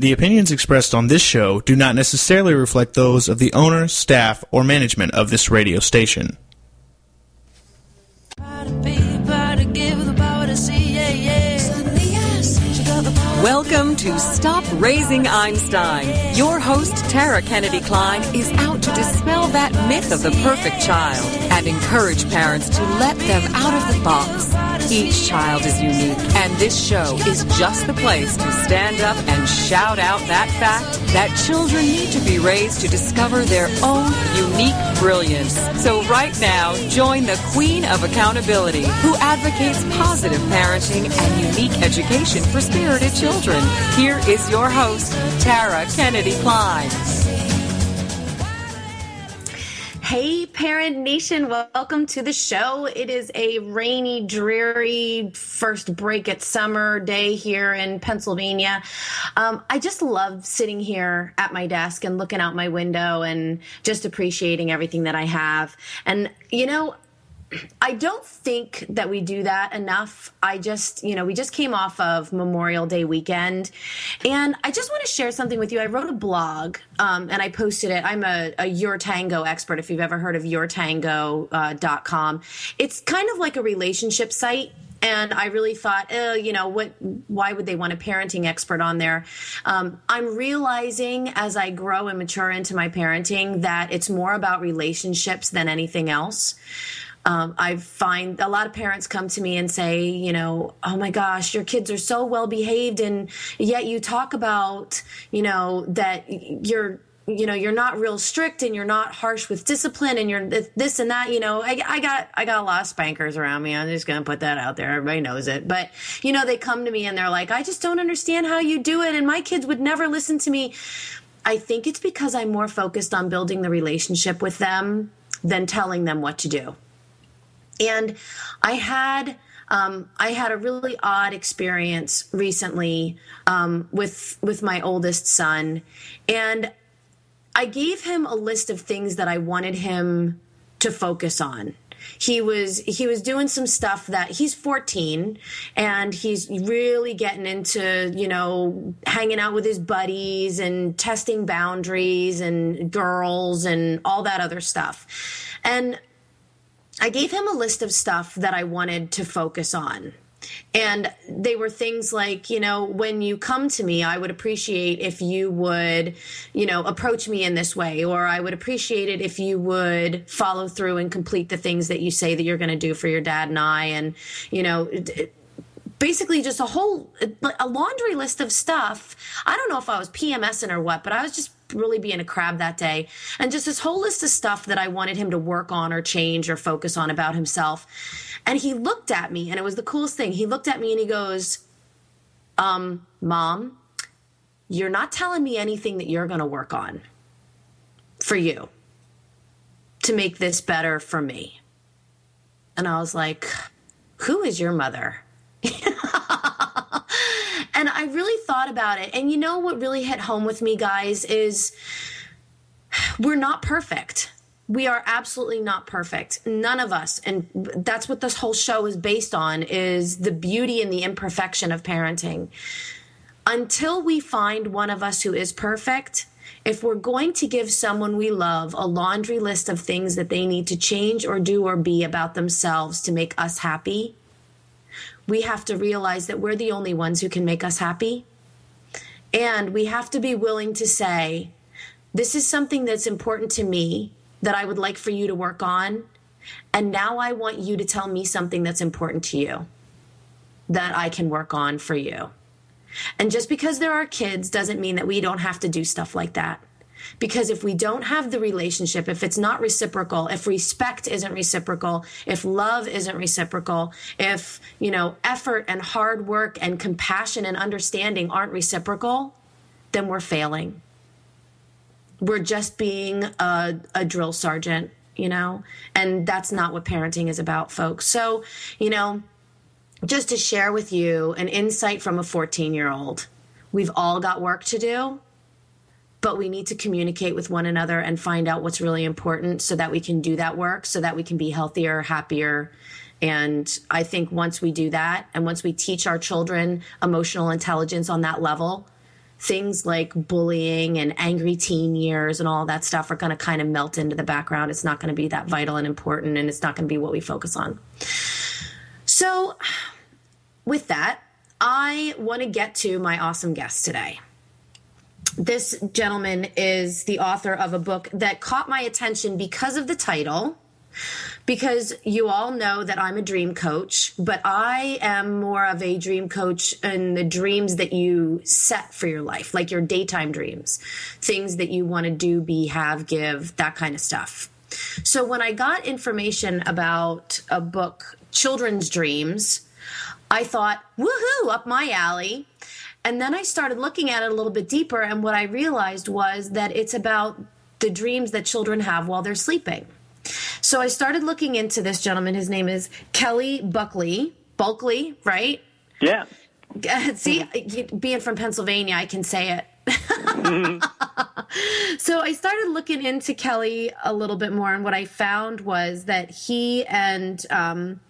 The opinions expressed on this show do not necessarily reflect those of the owner, staff, or management of this radio station. Welcome to Stop Raising Einstein. Your host, Tara Kennedy Kline, is out to dispel that myth of the perfect child and encourage parents to let them out of the box. Each child is unique, and this show is just the place to stand up and shout out that fact that children need to be raised to discover their own unique brilliance. So, right now, join the Queen of Accountability, who advocates positive parenting and unique education for spirited children. Here is your host, Tara Kennedy Kline. Hey, Parent Nation, welcome to the show. It is a rainy, dreary first break at summer day here in Pennsylvania. Um, I just love sitting here at my desk and looking out my window and just appreciating everything that I have. And, you know, I don't think that we do that enough. I just, you know, we just came off of Memorial Day weekend, and I just want to share something with you. I wrote a blog um, and I posted it. I'm a, a Your Tango expert. If you've ever heard of YourTango.com, uh, it's kind of like a relationship site and I really thought, oh, you know, what? Why would they want a parenting expert on there? Um, I'm realizing as I grow and mature into my parenting that it's more about relationships than anything else. Um, I find a lot of parents come to me and say, you know, oh my gosh, your kids are so well behaved, and yet you talk about, you know, that you're you know you're not real strict and you're not harsh with discipline and you're this and that you know I, I, got i got a lot of spankers around me. I'm just gonna put that out there. Everybody knows it. But you know they come to me and they're like i just don't understand how you do it and my kids would never listen to me. I think it's because i'm more focused on building the relationship with them than telling them what to do and I had um, I had a really odd experience recently um, with with my oldest son, and I gave him a list of things that I wanted him to focus on. He was he was doing some stuff that he's 14 and he's really getting into, you know, hanging out with his buddies and testing boundaries and girls and all that other stuff. And I gave him a list of stuff that I wanted to focus on. And they were things like, you know, when you come to me, I would appreciate if you would, you know, approach me in this way, or I would appreciate it if you would follow through and complete the things that you say that you're going to do for your dad and I. And, you know, basically just a whole a laundry list of stuff. I don't know if I was PMSing or what, but I was just really being a crab that day. And just this whole list of stuff that I wanted him to work on or change or focus on about himself. And he looked at me, and it was the coolest thing. He looked at me and he goes, um, Mom, you're not telling me anything that you're going to work on for you to make this better for me. And I was like, Who is your mother? And I really thought about it. And you know what really hit home with me, guys, is we're not perfect. We are absolutely not perfect. None of us. And that's what this whole show is based on is the beauty and the imperfection of parenting. Until we find one of us who is perfect, if we're going to give someone we love a laundry list of things that they need to change or do or be about themselves to make us happy, we have to realize that we're the only ones who can make us happy. And we have to be willing to say, this is something that's important to me that I would like for you to work on. And now I want you to tell me something that's important to you that I can work on for you. And just because there are kids doesn't mean that we don't have to do stuff like that. Because if we don't have the relationship, if it's not reciprocal, if respect isn't reciprocal, if love isn't reciprocal, if, you know, effort and hard work and compassion and understanding aren't reciprocal, then we're failing. We're just being a, a drill sergeant, you know? And that's not what parenting is about, folks. So, you know, just to share with you an insight from a 14 year old. We've all got work to do but we need to communicate with one another and find out what's really important so that we can do that work so that we can be healthier happier and i think once we do that and once we teach our children emotional intelligence on that level things like bullying and angry teen years and all that stuff are going to kind of melt into the background. It's not going to be that vital and important, and it's not going to be what we focus on. So, with that, I want to get to my awesome guest today. This gentleman is the author of a book that caught my attention because of the title because you all know that I'm a dream coach, but I am more of a dream coach in the dreams that you set for your life, like your daytime dreams, things that you want to do, be, have, give, that kind of stuff. So when I got information about a book, Children's Dreams, I thought, woohoo, up my alley. And then I started looking at it a little bit deeper, and what I realized was that it's about the dreams that children have while they're sleeping. So I started looking into this gentleman. His name is Kelly Buckley. Bulkley, right? Yeah. See, being from Pennsylvania, I can say it. so I started looking into Kelly a little bit more, and what I found was that he and um,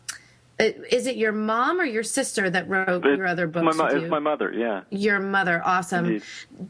is it your mom or your sister that wrote it's your other books? My, it's my mother, yeah. Your mother, awesome. Indeed.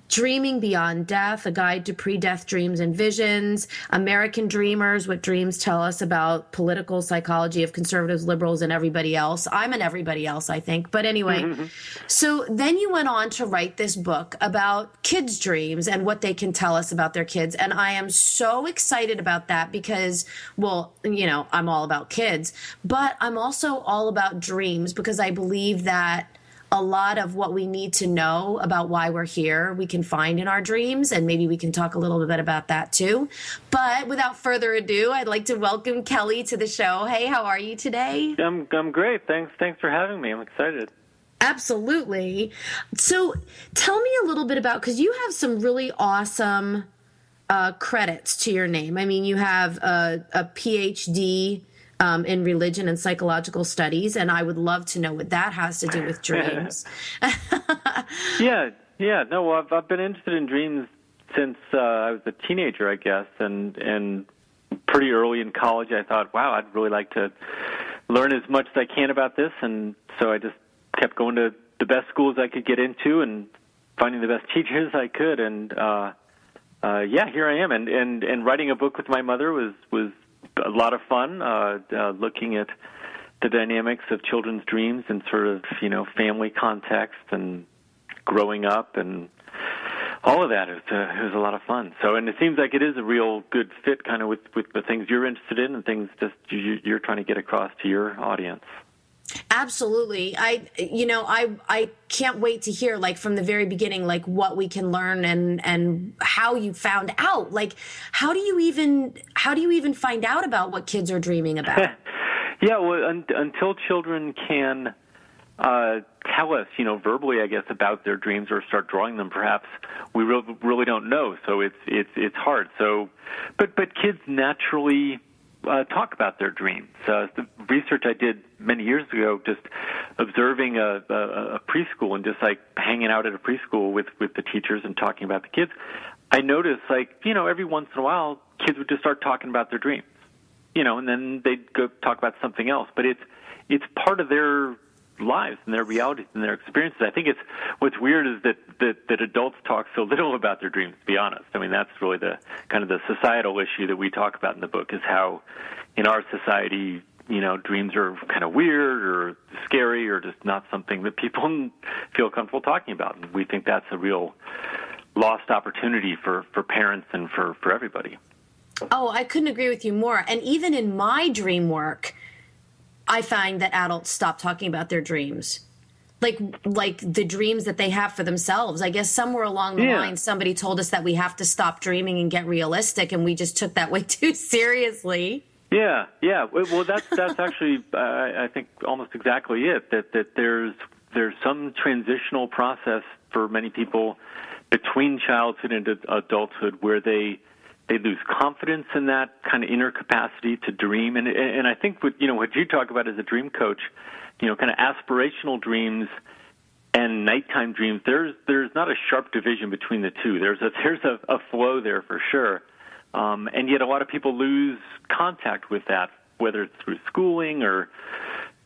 Dreaming Beyond Death, a guide to pre death dreams and visions. American Dreamers, what dreams tell us about political psychology of conservatives, liberals, and everybody else. I'm an everybody else, I think. But anyway, mm-hmm. so then you went on to write this book about kids' dreams and what they can tell us about their kids. And I am so excited about that because, well, you know, I'm all about kids, but I'm also all about dreams because I believe that a lot of what we need to know about why we're here we can find in our dreams and maybe we can talk a little bit about that too. But without further ado i'd like to welcome kelly to the show. Hey how are you today? I'm, I'm great. Thanks thanks for having me. I'm excited. Absolutely. So tell me a little bit about because you have some really awesome uh, credits to your name. I mean you have a, a phd um, in religion and psychological studies, and I would love to know what that has to do with dreams. yeah, yeah. No, I've, I've been interested in dreams since uh, I was a teenager, I guess, and and pretty early in college, I thought, wow, I'd really like to learn as much as I can about this, and so I just kept going to the best schools I could get into and finding the best teachers I could, and uh, uh, yeah, here I am, and and and writing a book with my mother was was a lot of fun uh, uh, looking at the dynamics of children's dreams and sort of you know family context and growing up and all of that. It was, uh, it was a lot of fun. So, and it seems like it is a real good fit, kind of with with the things you're interested in and things just you, you're trying to get across to your audience. Absolutely. I you know, I I can't wait to hear like from the very beginning like what we can learn and and how you found out. Like how do you even how do you even find out about what kids are dreaming about? yeah, well un- until children can uh, tell us, you know, verbally, I guess, about their dreams or start drawing them. Perhaps we re- really don't know, so it's it's it's hard. So, but but kids naturally uh, talk about their dreams. Uh, the research I did many years ago, just observing a, a, a preschool and just like hanging out at a preschool with with the teachers and talking about the kids, I noticed like you know every once in a while kids would just start talking about their dreams, you know, and then they'd go talk about something else. But it's it's part of their lives and their realities and their experiences. I think it's what's weird is that, that that adults talk so little about their dreams. To be honest, I mean that's really the kind of the societal issue that we talk about in the book is how in our society you know dreams are kind of weird or scary or just not something that people feel comfortable talking about. And we think that's a real lost opportunity for for parents and for for everybody. Oh, I couldn't agree with you more. And even in my dream work I find that adults stop talking about their dreams. Like like the dreams that they have for themselves. I guess somewhere along the yeah. line somebody told us that we have to stop dreaming and get realistic and we just took that way too seriously. Yeah, yeah. Well, that's that's actually uh, I think almost exactly it. That that there's there's some transitional process for many people between childhood and adulthood where they they lose confidence in that kind of inner capacity to dream. And and I think what you know what you talk about as a dream coach, you know, kind of aspirational dreams and nighttime dreams. There's there's not a sharp division between the two. There's a there's a, a flow there for sure. Um, and yet a lot of people lose contact with that, whether it's through schooling or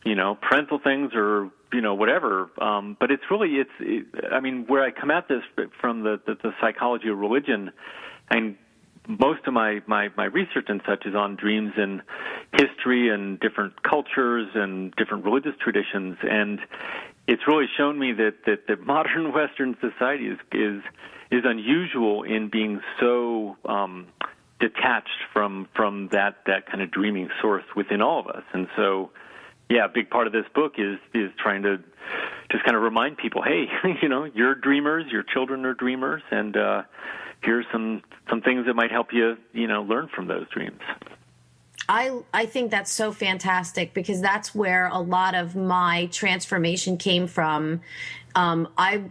you know parental things or you know whatever. Um, but it's really it's it, I mean where I come at this from the, the the psychology of religion, and most of my, my, my research and such is on dreams and history and different cultures and different religious traditions. And it's really shown me that, that, that modern Western society is, is, is unusual in being so um, detached from, from that, that kind of dreaming source within all of us. And so, yeah, a big part of this book is, is trying to just kind of remind people, hey, you know, you're dreamers, your children are dreamers, and, uh, here's some some things that might help you you know learn from those dreams I I think that's so fantastic because that's where a lot of my transformation came from. Um, I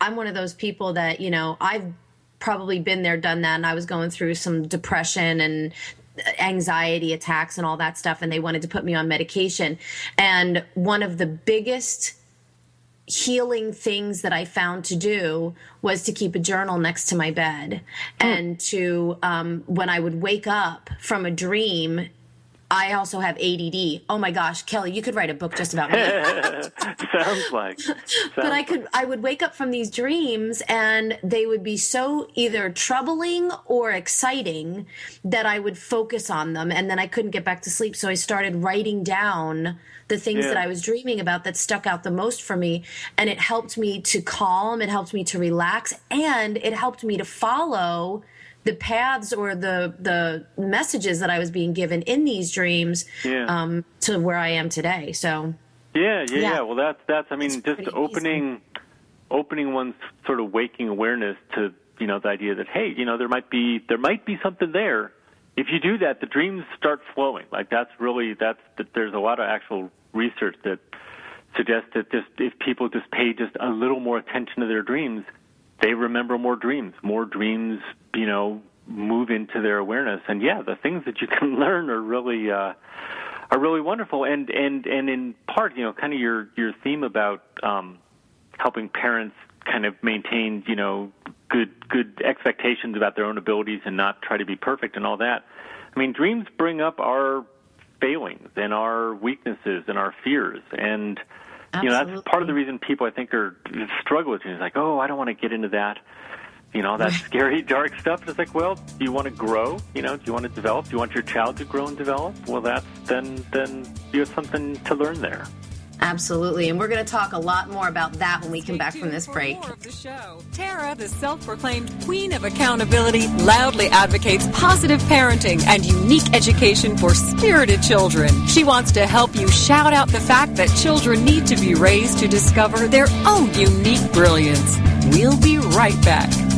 I'm one of those people that you know I've probably been there, done that, and I was going through some depression and anxiety attacks and all that stuff, and they wanted to put me on medication. And one of the biggest healing things that I found to do was to keep a journal next to my bed mm. and to, um, when I would wake up from a dream, I also have ADD. Oh my gosh, Kelly, you could write a book just about me. Sounds like. Sounds but I could I would wake up from these dreams and they would be so either troubling or exciting that I would focus on them and then I couldn't get back to sleep. So I started writing down the things yeah. that I was dreaming about that stuck out the most for me. And it helped me to calm, it helped me to relax, and it helped me to follow the paths or the the messages that I was being given in these dreams yeah. um, to where I am today. So yeah, yeah, yeah. yeah. Well, that's that's I mean, just opening easy. opening one's sort of waking awareness to you know the idea that hey, you know there might be there might be something there. If you do that, the dreams start flowing. Like that's really that's that. There's a lot of actual research that suggests that just if people just pay just a little more attention to their dreams they remember more dreams. More dreams, you know, move into their awareness. And yeah, the things that you can learn are really uh, are really wonderful. And and and in part, you know, kind of your your theme about um, helping parents kind of maintain, you know, good good expectations about their own abilities and not try to be perfect and all that. I mean, dreams bring up our failings and our weaknesses and our fears and Absolutely. You know, that's part of the reason people I think are struggle with it. It's like, oh, I don't want to get into that. You know, that scary, dark stuff. It's like, well, do you want to grow? You know, do you want to develop? Do you want your child to grow and develop? Well, that's then then you have something to learn there. Absolutely. And we're going to talk a lot more about that when we come back from this break. Tara, the self proclaimed queen of accountability, loudly advocates positive parenting and unique education for spirited children. She wants to help you shout out the fact that children need to be raised to discover their own unique brilliance. We'll be right back.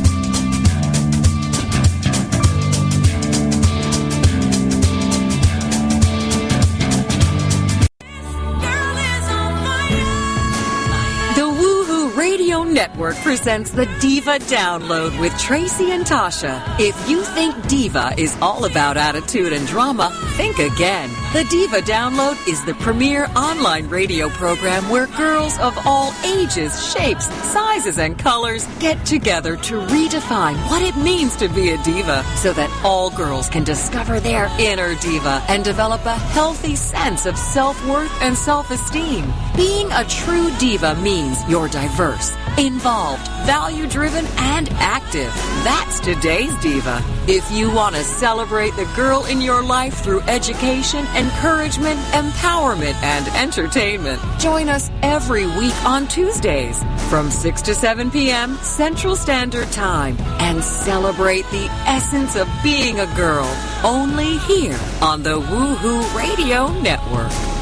Network presents the Diva Download with Tracy and Tasha. If you think Diva is all about attitude and drama, think again. The Diva Download is the premier online radio program where girls of all ages, shapes, sizes, and colors get together to redefine what it means to be a diva so that all girls can discover their inner diva and develop a healthy sense of self worth and self esteem. Being a true diva means you're diverse involved, value driven, and active. That's today's Diva. If you want to celebrate the girl in your life through education, encouragement, empowerment, and entertainment, join us every week on Tuesdays from 6 to 7 p.m. Central Standard Time and celebrate the essence of being a girl only here on the Woohoo Radio Network.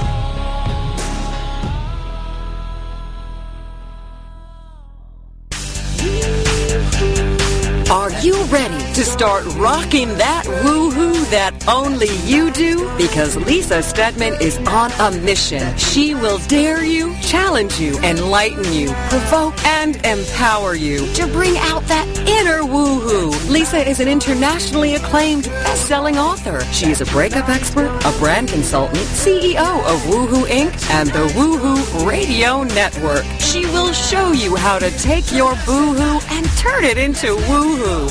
You ready to start rocking that woohoo that only you do? Because Lisa Steadman is on a mission. She will dare you, challenge you, enlighten you, provoke, and empower you to bring out that inner woohoo. Lisa is an internationally acclaimed best-selling author. She is a breakup expert, a brand consultant, CEO of Woohoo Inc. and the Woohoo Radio Network. She will show you how to take your boohoo and turn it into woohoo woohoo,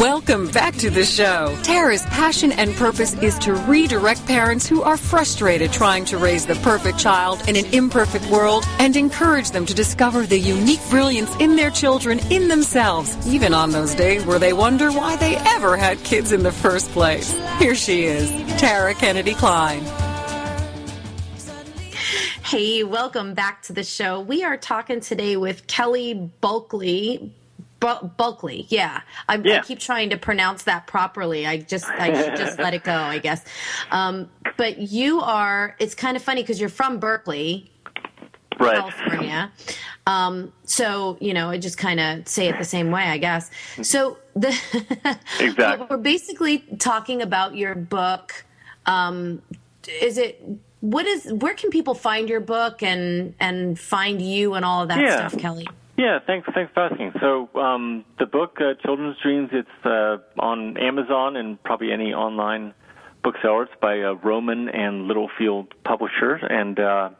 Welcome back to the show. Tara's passion and purpose is to redirect parents who are frustrated trying to raise the perfect child in an imperfect world and encourage them to discover the unique brilliance in their children in themselves, even on those days where they wonder why they ever had kids in the first place. Here she is, Tara Kennedy Kline. Hey, welcome back to the show. We are talking today with Kelly Bulkley. Bulkley, yeah. I, yeah. I, keep trying to pronounce that properly. I just I should just let it go, I guess. Um, but you are. It's kind of funny because you're from Berkeley, right. California. Um, so you know, I just kind of say it the same way, I guess. So the exactly. we're basically talking about your book. Um, is it? What is? Where can people find your book and and find you and all of that yeah. stuff, Kelly? Yeah, thanks. Thanks for asking. So um, the book uh, Children's Dreams, it's uh, on Amazon and probably any online bookseller. It's by uh, Rowman and Littlefield Publishers, and uh,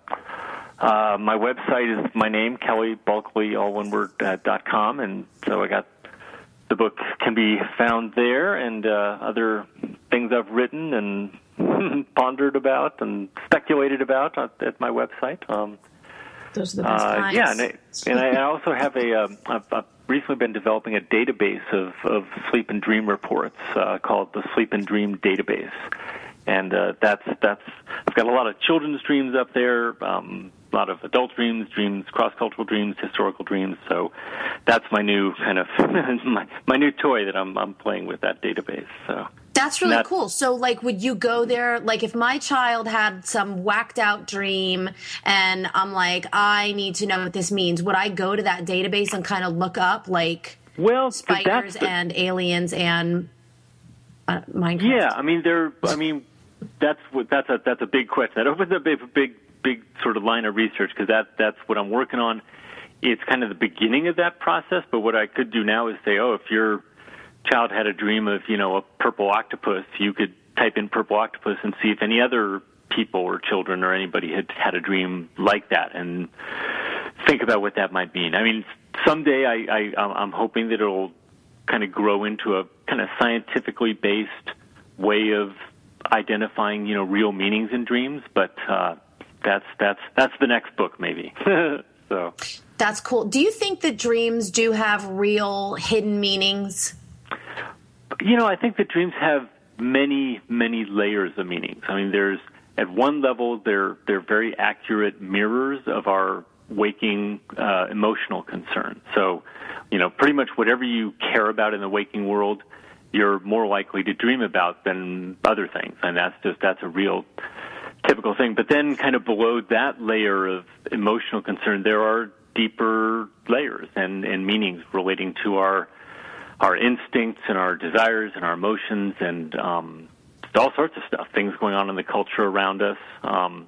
uh, my website is my name, Kelly Bulkley, all one word uh, dot com, and so I got the book can be found there, and uh, other things I've written and pondered about and speculated about at, at my website. Um, those are the best uh, yeah, and, I, and I also have a. Um, I've, I've recently been developing a database of, of sleep and dream reports uh, called the Sleep and Dream Database, and uh, that's that's. I've got a lot of children's dreams up there, um, a lot of adult dreams, dreams, cross-cultural dreams, historical dreams. So that's my new kind of my my new toy that I'm I'm playing with that database. So. That's really that, cool. So, like, would you go there? Like, if my child had some whacked out dream and I'm like, I need to know what this means, would I go to that database and kind of look up, like, well, spiders the, and aliens and uh, Minecraft? Yeah, I mean, they're, I mean, that's what that's a that's a big question. That opens up a big big big sort of line of research because that that's what I'm working on. It's kind of the beginning of that process, but what I could do now is say, oh, if you're child had a dream of, you know, a purple octopus, you could type in purple octopus and see if any other people or children or anybody had had a dream like that and think about what that might mean. I mean, someday I, I I'm hoping that it'll kind of grow into a kind of scientifically based way of identifying, you know, real meanings in dreams, but uh that's that's that's the next book maybe. so That's cool. Do you think that dreams do have real hidden meanings? You know, I think that dreams have many, many layers of meanings. I mean, there's at one level they're they're very accurate mirrors of our waking uh, emotional concerns. So, you know, pretty much whatever you care about in the waking world, you're more likely to dream about than other things, and that's just that's a real typical thing. But then, kind of below that layer of emotional concern, there are deeper layers and, and meanings relating to our our instincts and our desires and our emotions and um, all sorts of stuff, things going on in the culture around us. Um,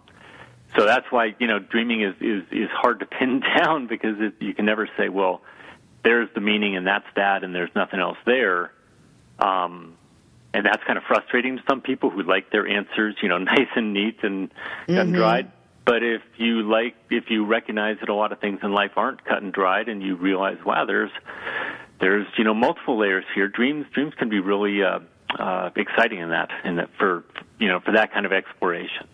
so that's why you know dreaming is is is hard to pin down because it, you can never say, well, there's the meaning and that's that, and there's nothing else there. Um, and that's kind of frustrating to some people who like their answers, you know, nice and neat and cut and Mm-hmm. dried. But if you like, if you recognize that a lot of things in life aren't cut and dried, and you realize, wow, there's there's you know multiple layers here. Dreams dreams can be really uh, uh, exciting in that in that for you know for that kind of exploration.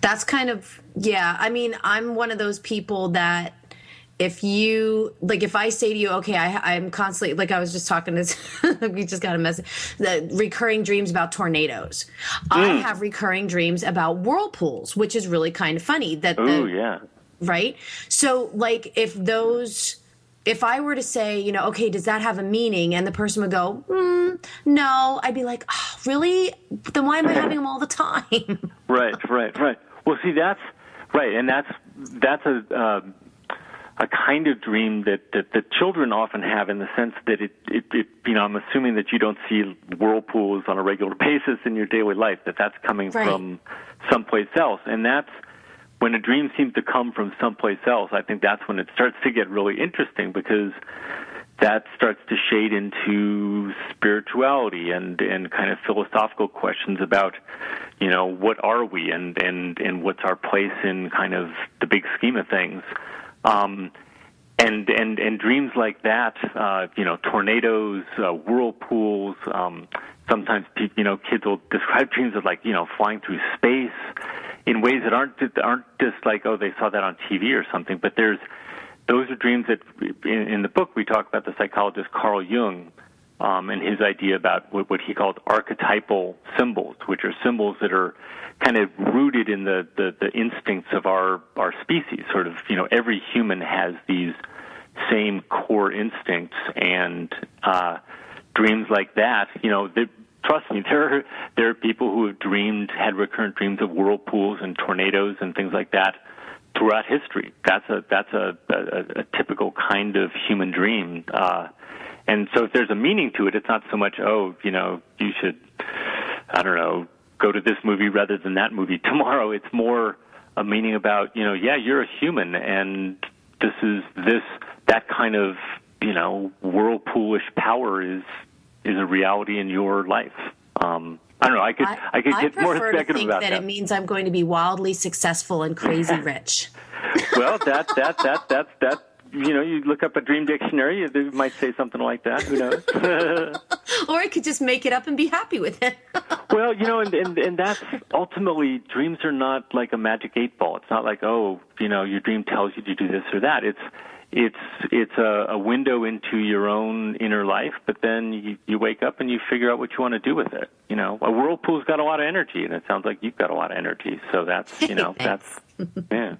That's kind of yeah. I mean, I'm one of those people that if you like, if I say to you, okay, I, I'm constantly like I was just talking to we just got a message. The recurring dreams about tornadoes. I have recurring dreams about whirlpools, which is really kind of funny. That the, yeah. right? So, like, if those if I were to say, you know, okay, does that have a meaning? And the person would go, mm, no, I'd be like, oh, really? Then why am I having them all the time? right, right, right. Well, see, that's right, and that's that's a uh, a kind of dream that, that that children often have in the sense that it, it it you know I'm assuming that you don't see whirlpools on a regular basis in your daily life that that's coming Right. from someplace else, and that's when a dream seems to come from someplace else, I think that's when it starts to get really interesting because that starts to shade into spirituality and and kind of philosophical questions about you know what are we and and and what's our place in kind of the big scheme of things um and and and dreams like that uh you know tornadoes uh, whirlpools um sometimes you know kids will describe dreams of like you know flying through space in ways that aren't aren't just like oh they saw that on TV or something but there's those are dreams that in, in the book we talk about the psychologist Carl Jung um, and his idea about what, what he called archetypal symbols, which are symbols that are kind of rooted in the, the, the instincts of our, our species. Sort of, you know, every human has these same core instincts, and uh, dreams like that, you know, they, trust me, there are, there are people who have dreamed, had recurrent dreams of whirlpools and tornadoes and things like that throughout history. That's a that's a, a, a typical kind of human dream. Uh, and so if there's a meaning to it, it's not so much, oh, you know, you should, I don't know, go to this movie rather than that movie tomorrow. It's more a meaning about, you know, yeah, you're a human and this is this, that kind of, you know, whirlpoolish power is, is a reality in your life. Um, I don't know. I could I, I could get more prefer to speculative think about that, that. it means I'm going to be wildly successful and crazy rich. well, that that that that that you know, you look up a dream dictionary, they might say something like that. Who knows? or I could just make it up and be happy with it. well, you know, and, and and that's ultimately dreams are not like a magic eight ball. It's not like oh, you know, your dream tells you to do this or that. It's it's it's a, a window into your own inner life, but then you, you wake up and you figure out what you want to do with it. You know, a whirlpool's got a lot of energy, and it sounds like you've got a lot of energy. So that's you know that's yeah.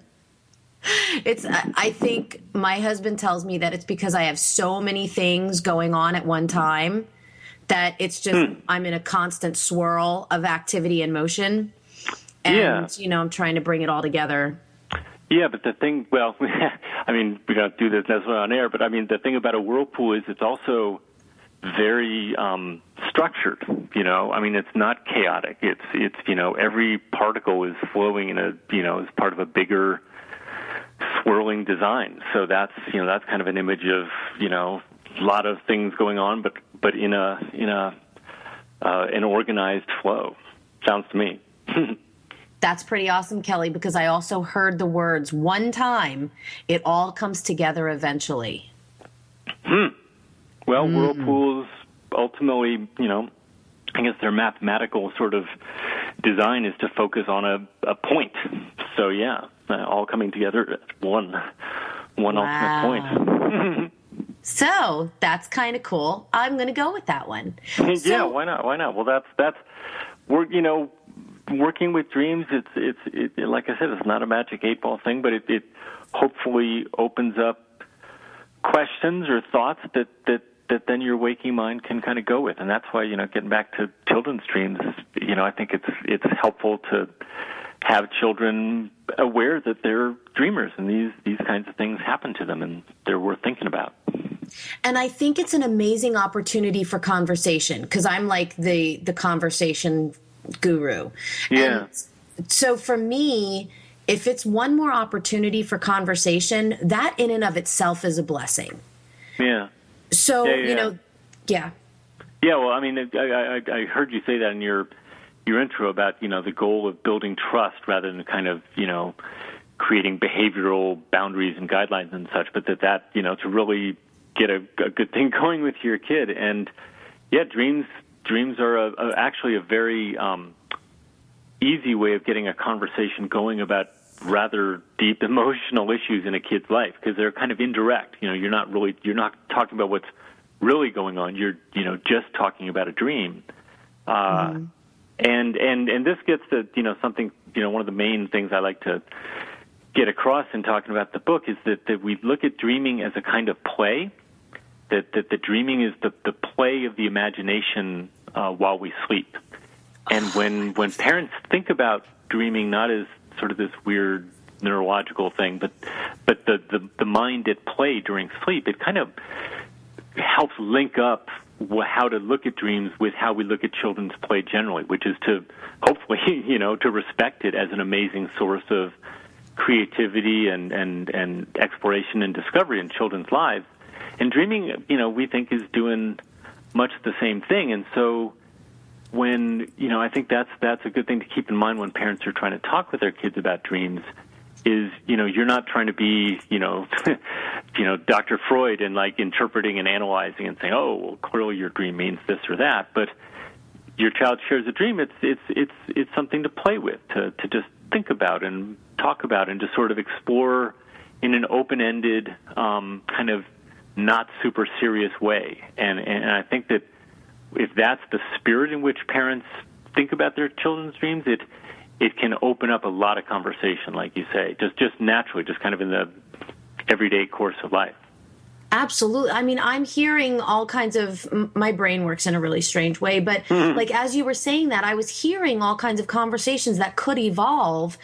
It's. I think my husband tells me that it's because I have so many things going on at one time that it's just I'm in a constant swirl of activity and motion, and Yeah. you know I'm trying to bring it all together. Yeah, but the thing, well, I mean, we don't do this necessarily on air, but I mean, the thing about a whirlpool is it's also very um, structured. You know, I mean, it's not chaotic. It's it's you know every particle is flowing in a you know as part of a bigger swirling design. So that's you know that's kind of an image of you know a lot of things going on, but but in a in a uh, an organized flow. Sounds to me. That's pretty awesome, Kelly, because I also heard the words one time, it all comes together eventually. Well, whirlpools ultimately, you know, I guess their mathematical sort of design is to focus on a, a point. So yeah, uh, all coming together at one one Wow. ultimate point. So that's kind of cool. I'm going to go with that one. yeah, So- why not? Why not? Well, that's that's we're you know working with dreams. It's it's it, like I said, it's not a magic eight ball thing, but it, it hopefully opens up questions or thoughts that that that then your waking mind can kind of go with, and that's why you know getting back to children's dreams, you know I think it's it's helpful to have children aware that they're dreamers and these these kinds of things happen to them and they're worth thinking about. And I think it's an amazing opportunity for conversation because I'm like the the conversation guru. Yeah. And so for me, if it's one more opportunity for conversation, that in and of itself is a blessing. Yeah. So, Yeah, yeah. you know, yeah. Yeah, well, I mean, I, I, I heard you say that in your your intro about you know the goal of building trust rather than kind of you know creating behavioral boundaries and guidelines and such, but that that you know to really get a, a good thing going with your kid and yeah, dreams dreams are a, a, actually a very um, easy way of getting a conversation going about rather deep emotional issues in a kid's life because they're kind of indirect. You know, you're not really you're not talking about what's really going on. You're you know just talking about a dream. Uh, And and and this gets to you know something you know one of the main things I like to get across in talking about the book is that, that we look at dreaming as a kind of play. That that the dreaming is the the play of the imagination uh, while we sleep. And when when parents think about dreaming not as sort of this weird neurological thing, but but the, the, the mind at play during sleep, it kind of helps link up how to look at dreams with how we look at children's play generally, which is to hopefully, you know, to respect it as an amazing source of creativity and, and, and exploration and discovery in children's lives. And dreaming, you know, we think is doing much the same thing. And so when, you know, I think that's, that's a good thing to keep in mind when parents are trying to talk with their kids about dreams is you know you're not trying to be you know you know Dr. Freud and like interpreting and analyzing and saying oh well clearly your dream means this or that but your child shares a dream it's it's it's it's something to play with to to just think about and talk about and just sort of explore in an open-ended um, kind of not super serious way and and I think that if that's the spirit in which parents think about their children's dreams it it can open up a lot of conversation, like you say, just just naturally, just kind of in the everyday course of life. Absolutely. I mean, I'm hearing all kinds of my brain works in a really strange way, but mm-hmm. like as you were saying that, I was hearing all kinds of conversations that could evolve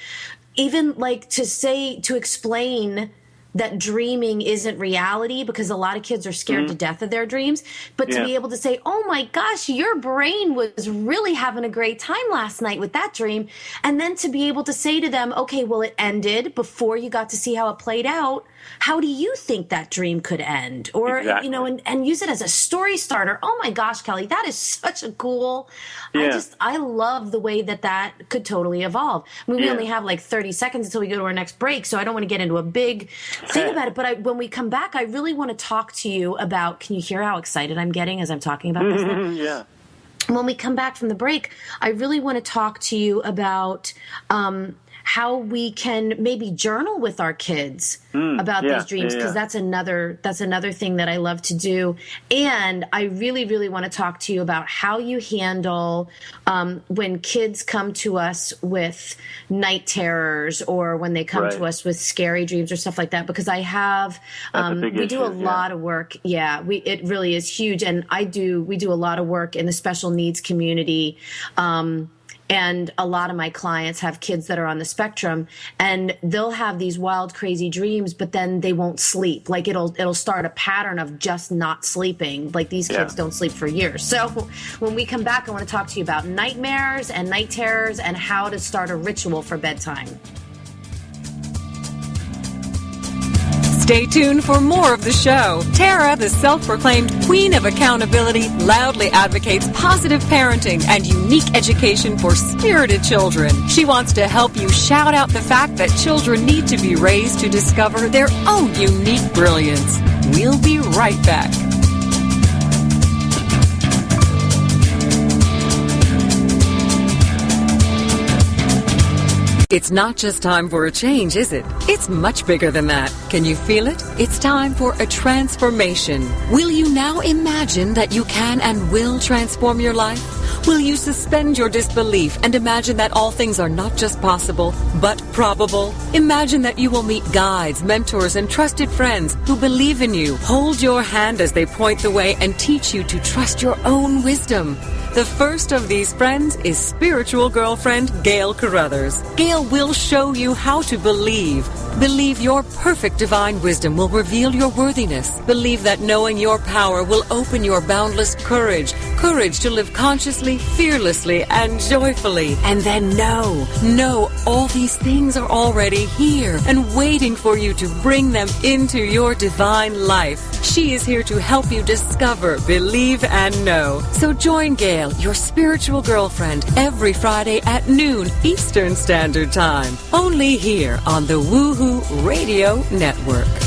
even like to say to explain that dreaming isn't reality because a lot of kids are scared mm-hmm. to death of their dreams. But yeah. to be able to say, oh my gosh, your brain was really having a great time last night with that dream. And then to be able to say to them, okay, well, it ended before you got to see how it played out how do you think that dream could end or exactly. you know and, and use it as a story starter oh my gosh kelly that is such a cool yeah. i just i love the way that that could totally evolve I mean, we yeah. only have like 30 seconds until we go to our next break so i don't want to get into a big thing about it but I, when we come back i really want to talk to you about can you hear how excited i'm getting as i'm talking about this yeah when we come back from the break, I really want to talk to you about um, how we can maybe journal with our kids mm, about yeah, these dreams because yeah, yeah. that's another that's another thing that I love to do and I really really want to talk to you about how you handle um, when kids come to us with night terrors or when they come right. to us with scary dreams or stuff like that because I have um, we issue, do a lot of work yeah we it really is huge and I do we do a lot of work in the special needs community um, and a lot of my clients have kids that are on the spectrum and they'll have these wild crazy dreams but then they won't sleep. Like it'll it'll start a pattern of just not sleeping. Like these kids yeah. don't sleep for years. So when we come back i want to talk to you about nightmares and night terrors and how to start a ritual for bedtime Stay tuned for more of the show. Tara, the self proclaimed queen of accountability, loudly advocates positive parenting and unique education for spirited children. She wants to help you shout out the fact that children need to be raised to discover their own unique brilliance. We'll be right back. It's not just time for a change, is it? It's much bigger than that. Can you feel it? It's time for a transformation. Will you now imagine that you can and will transform your life? Will you suspend your disbelief and imagine that all things are not just possible, but probable? Imagine that you will meet guides, mentors, and trusted friends who believe in you, hold your hand as they point the way, and teach you to trust your own wisdom. The first of these friends is spiritual girlfriend Gail Carruthers. Gail will show you how to believe. Believe your perfect divine wisdom will reveal your worthiness. Believe that knowing your power will open your boundless courage. Courage to live consciously, fearlessly, and joyfully. And then know, know all these things are already here and waiting for you to bring them into your divine life. She is here to help you discover, believe, and know. So join Gail, your spiritual girlfriend, every Friday at noon Eastern Standard Time. Only here on the Woohoo Radio Network.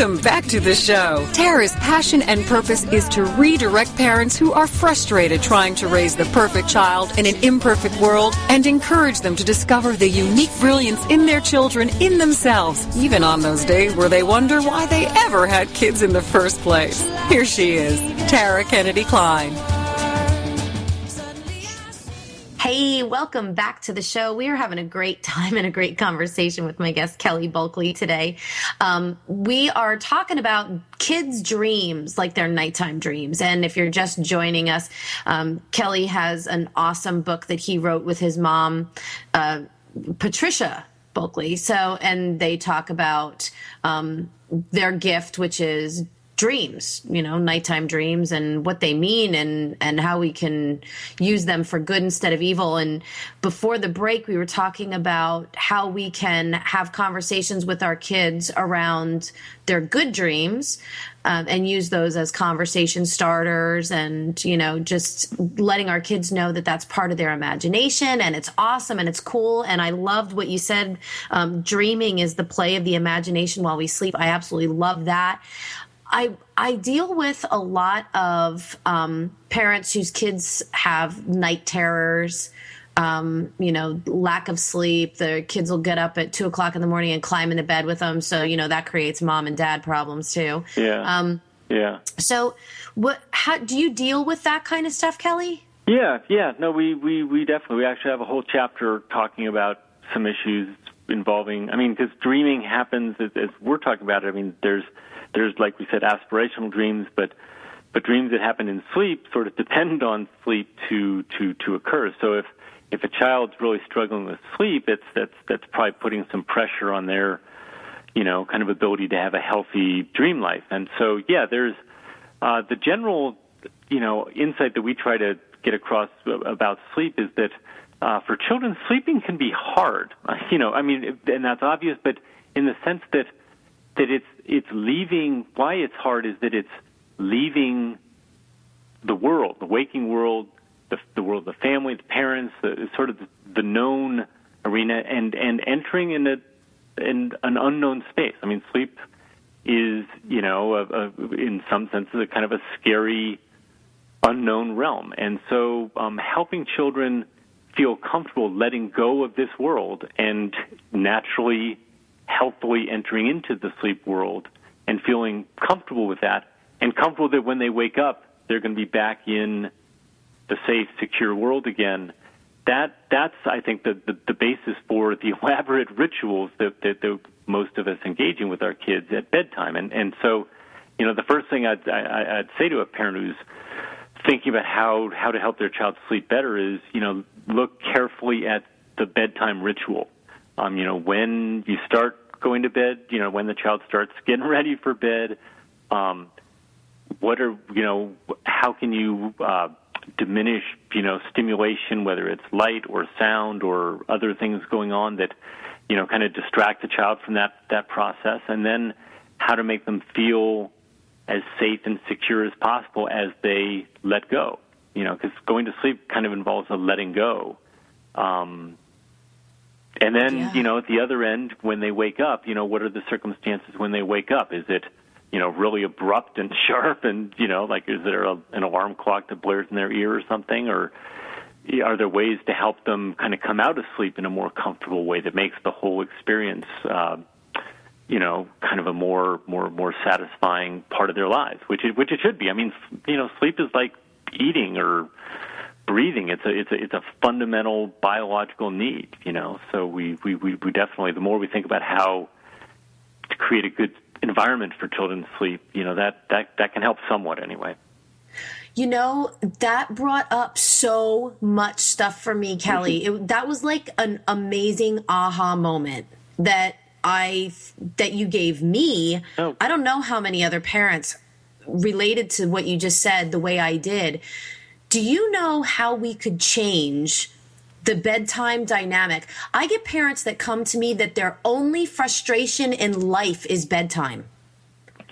Welcome back to the show. Tara's passion and purpose is to redirect parents who are frustrated trying to raise the perfect child in an imperfect world and encourage them to discover the unique brilliance in their children in themselves, even on those days where they wonder why they ever had kids in the first place. Here she is, Tara Kennedy Kline. Welcome back to the show. We are having a great time and a great conversation with my guest, Kelly Bulkeley, today. Um, we are talking about kids' dreams, like their nighttime dreams. And if you're just joining us, um, Kelly has an awesome book that he wrote with his mom, uh, Patricia Bulkley. So, and they talk about um, their gift, which is dreams you know nighttime dreams and what they mean and and how we can use them for good instead of evil. And before the break we were talking about how we can have conversations with our kids around their good dreams um, and use those as conversation starters and you know just letting our kids know that that's part of their imagination and it's awesome and it's cool. And i loved what you said um, dreaming is the play of the imagination while we sleep. I absolutely love that I I deal with a lot of um, parents whose kids have night terrors. Um, you know, lack of sleep. The kids will get up at two o'clock in the morning and climb into bed with them. So you know that creates mom and dad problems too. Yeah. Um, yeah. So, what? How do you deal with that kind of stuff, Kelly? Yeah, yeah. No, we we we definitely we actually have a whole chapter talking about some issues involving. I mean, because dreaming happens as, as we're talking about it. I mean, there's there's like we said aspirational dreams, but but dreams that happen in sleep sort of depend on sleep to to to occur. So if if a child's really struggling with sleep, it's that's that's probably putting some pressure on their you know kind of ability to have a healthy dream life. And so yeah, there's uh, the general you know insight that we try to get across about sleep is that uh, for children, sleeping can be hard. You know, I mean, and that's obvious, but in the sense that that it's it's leaving. Why it's hard is that it's leaving the world, the waking world, the, the world, the family, the parents, the sort of the, the known arena, and and entering in a in an unknown space. I mean, sleep is you know a, a, in some senses a kind of a scary unknown realm, and so um, helping children feel comfortable letting go of this world and naturally healthily entering into the sleep world and feeling comfortable with that and comfortable that when they wake up, they're going to be back in the safe, secure world again. That that's I think the, the, the basis for the elaborate rituals that, that, that most of us engaging with our kids at bedtime. And and so, you know, the first thing I'd, I, I'd say to a parent who's thinking about how how to help their child sleep better is, you know, look carefully at the bedtime ritual. Um, you know, when you start going to bed, you know, when the child starts getting ready for bed, um, what are, you know, how can you uh, diminish, you know, stimulation, whether it's light or sound or other things going on that, you know, kind of distract the child from that, that process, and then how to make them feel as safe and secure as possible as they let go. You know, because going to sleep kind of involves a letting go. Um, and then, Yeah. you know, at the other end, when they wake up, you know, what are the circumstances when they wake up? Is it you know, really abrupt and sharp, and you know, like is there a, an alarm clock that blares in their ear or something, or are there ways to help them kind of come out of sleep in a more comfortable way that makes the whole experience, uh, you know, kind of a more more more satisfying part of their lives, which it, which it should be. I mean, you know, sleep is like eating or breathing. It's a it's a it's a fundamental biological need, you know. So we we we, we definitely the more we think about how to create a good environment for children to sleep, you know, that that that can help somewhat anyway. You know, that brought up so much stuff for me, Kelly. It, that was like an amazing aha moment that I that you gave me. Oh. I don't know how many other parents related to what you just said the way I did. Do you know how we could change the bedtime dynamic? I get parents that come to me that their only frustration in life is bedtime.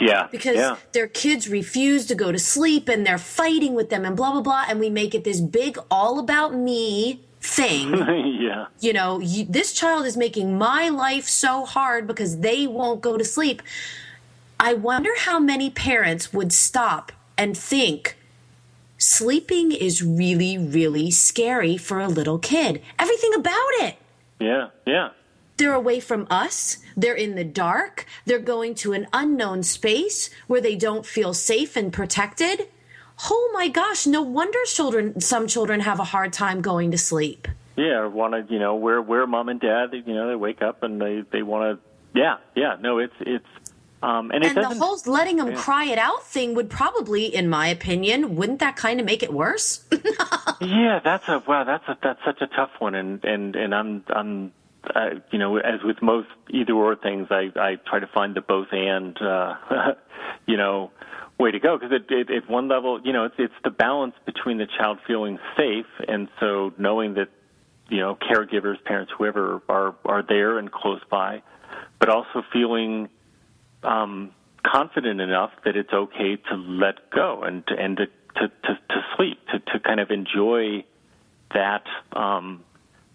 Yeah. Because yeah. their kids refuse to go to sleep and they're fighting with them and blah, blah, blah. And we make it this big, all about me thing. yeah. You know, you, this child is making my life so hard because they won't go to sleep. I wonder how many parents would stop and think sleeping is really, really scary for a little kid. Everything about it. Yeah, yeah. They're away from us. They're in the dark. They're going to an unknown space where they don't feel safe and protected. Oh my gosh, no wonder children some children have a hard time going to sleep. Yeah, want to, you know, where where mom and dad, you know, they wake up and they they want to yeah, yeah, no, it's it's um, and, and the whole letting them yeah. cry it out thing would probably, in my opinion, wouldn't that kind of make it worse? yeah, that's a wow. That's a that's such a tough one, and and and I'm I'm uh, you know, as with most either or things, I, I try to find the both and, uh, you know, way to go because it, it, at one level, you know, it's, it's the balance between the child feeling safe and so knowing that, you know, caregivers, parents, whoever are are there and close by, but also feeling um, confident enough that it's okay to let go and to, and to to, to, to sleep to, to kind of enjoy that um,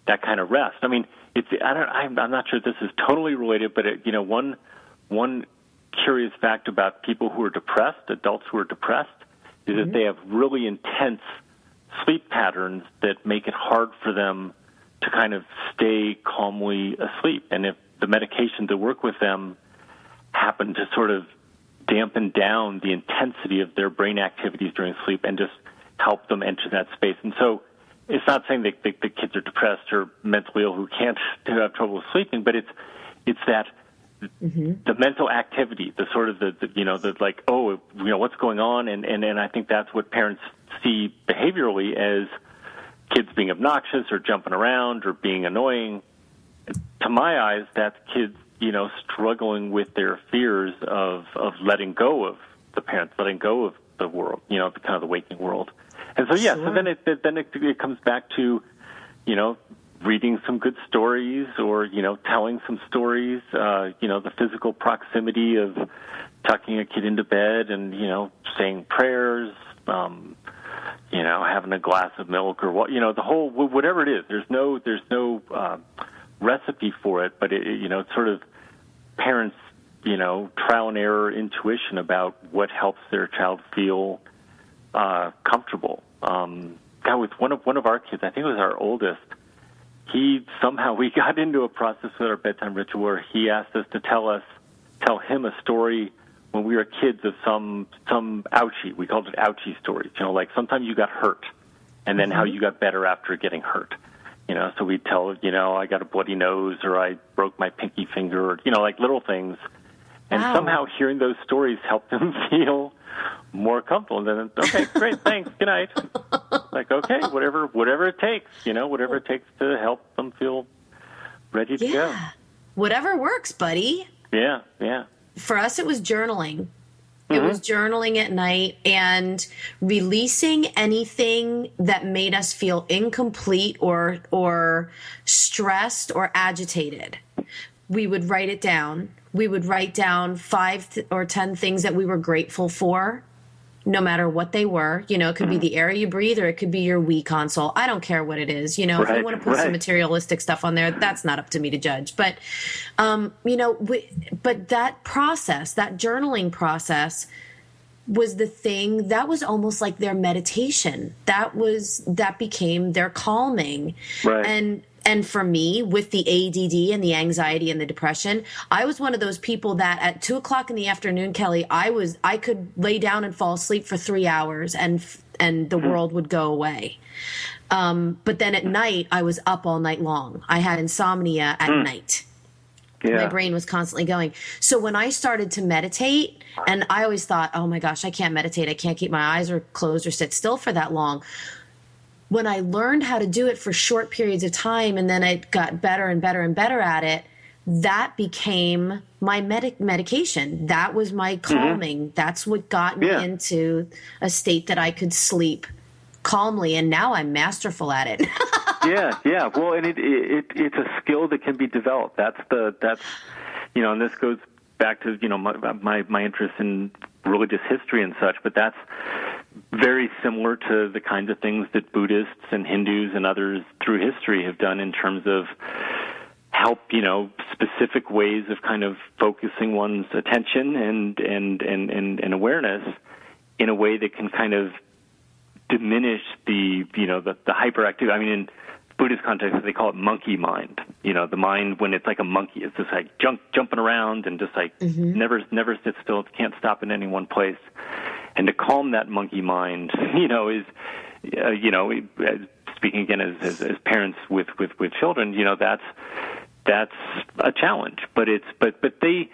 that kind of rest. I mean it's I don't I'm, I'm not sure this is totally related, but it, you know one one curious fact about people who are depressed, adults who are depressed, is mm-hmm. that they have really intense sleep patterns that make it hard for them to kind of stay calmly asleep. And if the medications that work with them happen to sort of dampen down the intensity of their brain activities during sleep and just help them enter that space. And so it's not saying that the, the kids are depressed or mentally ill who can't who have trouble sleeping, but it's it's that mm-hmm. the mental activity, the sort of the, the you know the like oh you know what's going on, and and and I think that's what parents see behaviorally as kids being obnoxious or jumping around or being annoying. To my eyes, that's kids you know struggling with their fears of of letting go of the parents, letting go of the world, you know, the kind of the waking world. And so, yeah, sure. so then it, then it, it comes back to, you know, reading some good stories or, you know, telling some stories, uh, you know, the physical proximity of tucking a kid into bed and, you know, saying prayers, um, you know, having a glass of milk or what, you know, the whole, whatever it is, there's no, there's no, uh, recipe for it, but it, you know, it's sort of parents, you know, trial and error intuition about what helps their child feel, uh, comfortable. Um, God, with one of one of our kids, I think it was our oldest. He somehow we got into a process with our bedtime ritual where he asked us to tell us, tell him a story when we were kids of some some ouchie. We called it ouchie stories. You know, like sometimes you got hurt, and then mm-hmm. how you got better after getting hurt. You know, so we'd tell, you know, I got a bloody nose or I broke my pinky finger, or, you know, like little things. And wow. somehow hearing those stories helped them feel more comfortable. And then, okay, great, thanks, good night. like, okay, whatever, whatever it takes, you know, whatever it takes to help them feel ready to yeah. go. Whatever works, buddy. Yeah, yeah. For us, it was journaling. It mm-hmm. was journaling at night and releasing anything that made us feel incomplete or or stressed or agitated. We would write it down we would write down five or ten things that we were grateful for no matter what they were. You know, it could be the air you breathe or it could be your Wii console. I don't care what it is. You know, if you want to put some materialistic stuff on there, that's not up to me to judge. But, um, you know, we, but that process, that journaling process, was the thing that was almost like their meditation. That was that became their calming. Right. And and for me, with the ADD and the anxiety and the depression, I was one of those people that at two o'clock in the afternoon, Kelly, I was I could lay down and fall asleep for three hours, and and the world would go away. Um, but then at night, I was up all night long. I had insomnia at night Yeah. my brain was constantly going. So when I started to meditate, and I always thought, oh my gosh, I can't meditate. I can't keep my eyes or closed or sit still for that long. When I learned how to do it for short periods of time, and then I got better and better and better at it, that became my medic medication. That was my mm-hmm. calming. That's what got me Yeah. into a state that I could sleep calmly. And now I'm masterful at it. yeah, yeah. Well, and it, it it's a skill that can be developed. That's the that's you know, and this goes back to you know my my, my interest in religious history and such. But that's very similar to the kinds of things that Buddhists and Hindus and others through history have done in terms of help you know specific ways of kind of focusing one's attention and and and and, and awareness in a way that can kind of diminish the you know the, the hyperactive. I mean, in Buddhist context, they call it monkey mind. You know, the mind when it's like a monkey, it's just like jump jumping around and just like mm-hmm. never never sits still, It can't stop in any one place. And to calm that monkey mind, you know, is uh, you know, speaking again as, as as parents with with with children, you know, that's that's a challenge. But it's but but they,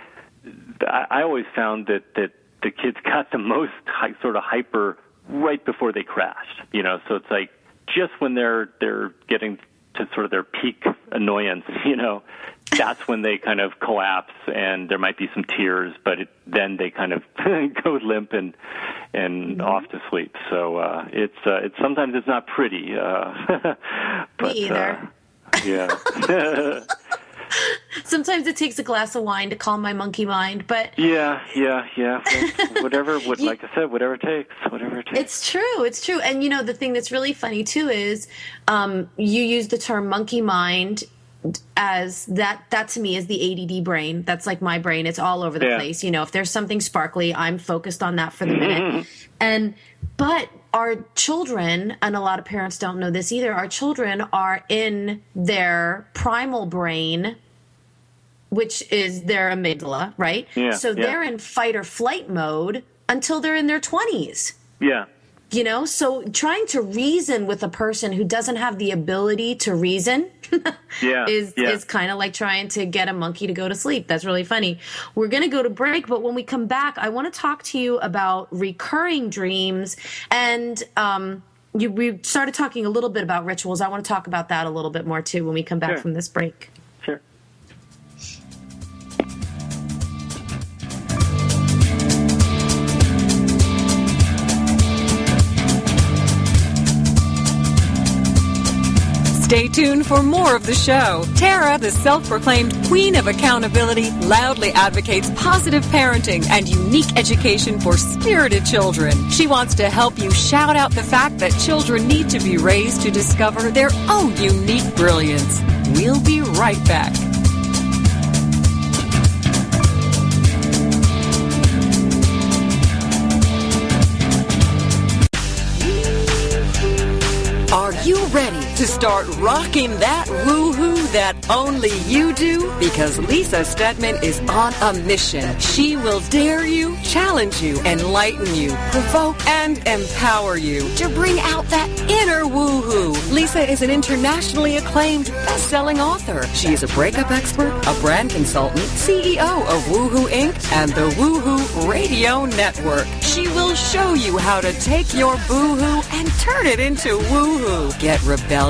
I, always found that that the kids got the most hy- sort of hyper right before they crashed. You know, so it's like just when they're they're getting to sort of their peak annoyance, you know, that's when they kind of collapse and there might be some tears, but it, then they kind of go limp and and off to sleep. So uh, it's uh, it's sometimes it's not pretty. Uh, but, either. Uh, yeah. Sometimes it takes a glass of wine to calm my monkey mind, but Yeah, yeah, yeah. whatever, what, like I said, whatever it takes, whatever it takes. It's true. It's true. And you know, the thing that's really funny too is um, you use the term monkey mind as that that to me is the ADD brain. That's like my brain. It's all over the Yeah. place. You know, if there's something sparkly, I'm focused on that for the minute. And but our children, and a lot of parents don't know this either, our children are in their primal brain which is their amygdala, right? Yeah, so yeah. they're in fight or flight mode until they're in their 20s yeah, you know? So trying to reason with a person who doesn't have the ability to reason yeah, is yeah. is kind of like trying to get a monkey to go to sleep. That's really funny. We're going to go to break but when we come back i want to talk to you about recurring dreams and um you, we started talking a little bit about rituals. I want to talk about that a little bit more too when we come back Sure. from this break Stay tuned for more of the show. Tara, the self proclaimed queen of accountability, loudly advocates positive parenting and unique education for spirited children. She wants to help you shout out the fact that children need to be raised to discover their own unique brilliance. We'll be right back. Are you ready to start rocking that woohoo that only you do? Because Lisa Steadman is on a mission. She will dare you, challenge you, enlighten you, provoke and empower you to bring out that inner woohoo. Lisa is an internationally acclaimed best-selling author. She is a breakup expert, a brand consultant, CEO of Woohoo Inc. and the Woohoo Radio Network. She will show you how to take your boohoo and turn it into woohoo. Get rebellious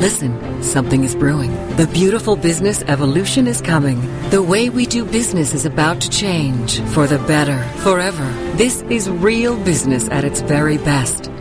Listen, something is brewing. The beautiful business evolution is coming. The way we do business is about to change for the better, forever. This is real business at its very best.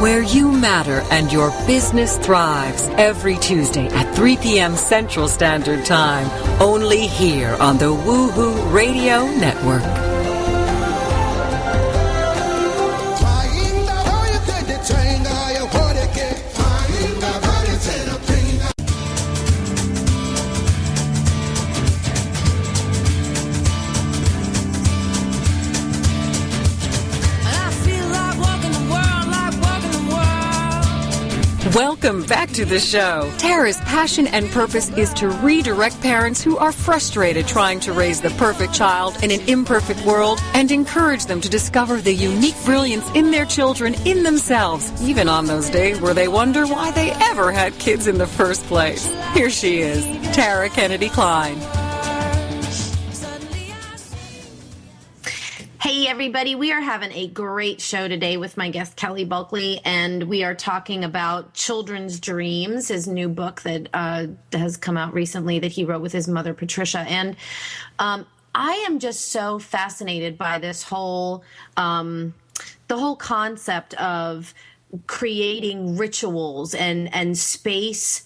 where you matter and your business thrives every Tuesday at 3 p.m. Central Standard Time, only here on the Woohoo Radio Network. Welcome back to the show. Tara's passion and purpose is to redirect parents who are frustrated trying to raise the perfect child in an imperfect world and encourage them to discover the unique brilliance in their children in themselves, even on those days where they wonder why they ever had kids in the first place. Here she is, Tara Kennedy Kline. Everybody. We are having a great show today with my guest, Kelly Bulkeley, and we are talking about Children's Dreams, his new book that uh, has come out recently that he wrote with his mother, Patricia. And um, I am just so fascinated by this whole, um, the whole concept of creating rituals and, and space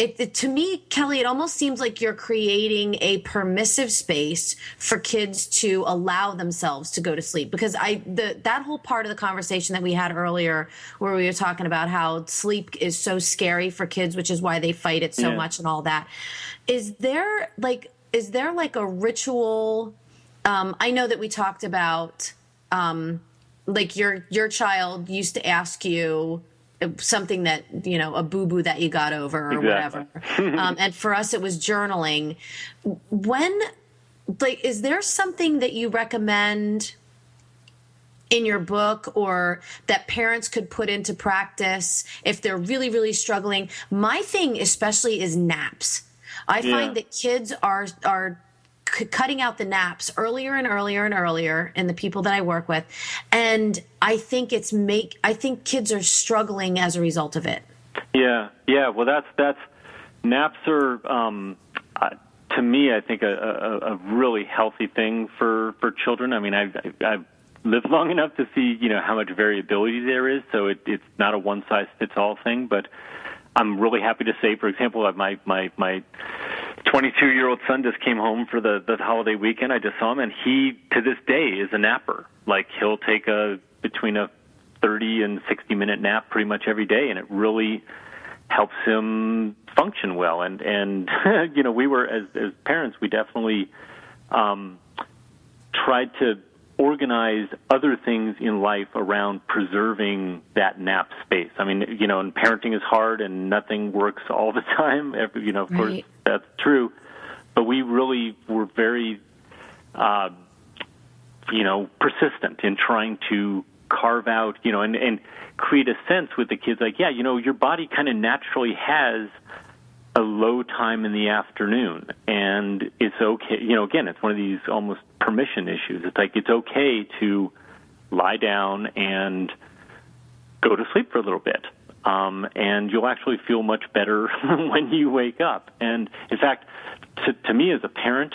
it, it, to me, Kelly, it almost seems like you're creating a permissive space for kids to allow themselves to go to sleep. Because I, the, that whole part of the conversation that we had earlier, where we were talking about how sleep is so scary for kids, which is why they fight it so yeah. much and all that. Is there like, is there like a ritual? Um, I know that we talked about, um, like your your child used to ask you something that you know a boo boo that you got over or exactly. whatever um, and for us it was journaling when like is there something that you recommend in your book or that parents could put into practice if they're really really struggling my thing especially is naps i yeah. find that kids are are cutting out the naps earlier and earlier and earlier in the people that I work with. And I think it's make I think kids are struggling as a result of it. Yeah, yeah. Well, that's that's naps are um, to me, I think a, a, a really healthy thing for for children. I mean, I've, I've lived long enough to see you know how much variability there is, so it, it's not a one size fits all thing. But I'm really happy to say, for example, my my my 22 year old son just came home for the the holiday weekend. I just saw him, and he to this day is a napper. Like he'll take a between a 30 and 60 minute nap pretty much every day, and it really helps him function well. And and you know, we were as as parents, we definitely um, tried to organize other things in life around preserving that nap space. I mean, you know, and parenting is hard and nothing works all the time. Every, you know, of right. course that's true, but we really were very, uh, you know, persistent in trying to carve out, you know, and and create a sense with the kids like, yeah, you know, your body kind of naturally has a low time in the afternoon. And it's okay you know again it's one of these almost permission issues. It's like it's okay to lie down and go to sleep for a little bit. Um, and you'll actually feel much better when you wake up. And in fact to, to me as a parent